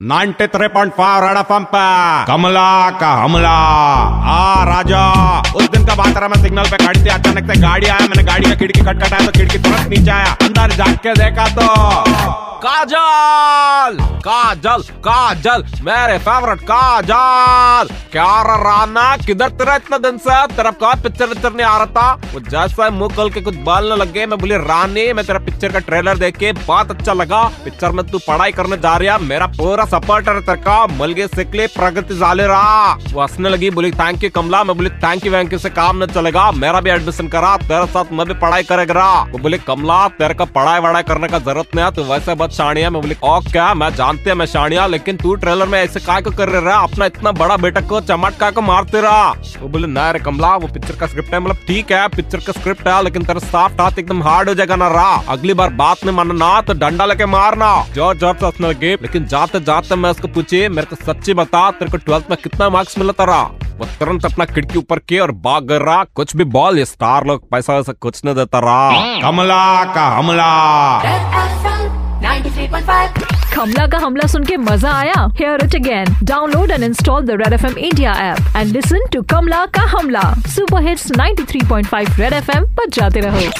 93.5 red FM पे। कमला का हमला। आ राजा उस दिन का बात रहा मैं सिग्नल पे खड़ी थी अचानक से गाड़ी आया मैंने गाड़ी का खिड़की खटखटाया तो खिड़की तुरंत नीचे आया। अंदर जाग के देखा तो। काजल काजल काजल, मेरे फेवरेट काजल। क्या राना, किधर तेरा इतना दिन से? तेरा का पिक्चर पिक्चर नहीं आ रहा था? वो जैसा मुँह खोल के कुछ बोलने लगे, मैं बोली, रानी, मैं तेरा पिक्चर का ट्रेलर देख के बहुत अच्छा लगा। पिक्चर में तू पढ़ाई करने जा रही है, मेरा पूरा सपोर्ट है तेरे का। मलगे, सिकले, प्रगति जाले रहा वो हंसने लगी, बोली थैंक यू कमला। मैं बोली थैंक यू वैंक यू से काम न चलेगा। मेरा भी एडमिशन करा, तेरे साथ मैं भी पढ़ाई करेगा वो बोली, कमला, तेरे का पढ़ाई वढ़ाई करने का ज़रूरत नहीं है, तू वैसे बहुत शाणिया मैं बोली ओ क्या, मैं जानते हैं, मैं शाणिया लेकिन तू ट्रेलर में ऐसे काय को कर रहा अपना इतना बड़ा बेटा को चमट का को मारते रहा? वो बोले ना रे कमला, वो पिक्चर का स्क्रिप्ट है। मतलब ठीक है पिक्चर का स्क्रिप्ट है, लेकिन तेरा साफ़ हाथ एकदम हार्ड हो जाएगा ना रहा अगली बार बात नहीं मानना तो डंडा लेके मारना। ज़ोर ज़ोर से लेकिन जाते जाते मैं उसको पूछे, मेरे को सच्ची बता, तेरे को ट्वेल्थ में कितना मार्क्स मिला तारा वो तुरंत अपना खिड़की ऊपर किया और भाग रहा। कुछ भी बॉल स्टार लोग पैसा वैसा कुछ नहीं देता रहा। कमला का हमला। Red FM 93.5 कमला का हमला सुन के मज़ा आया? Hear it again download and install the red F M India app and listen to Kamla का हमला super hits 93.5 red F M पर जाते रहो।